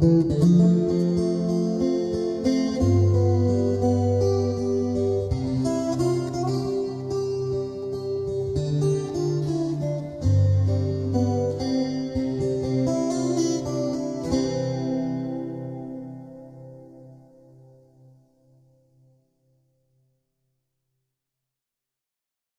Música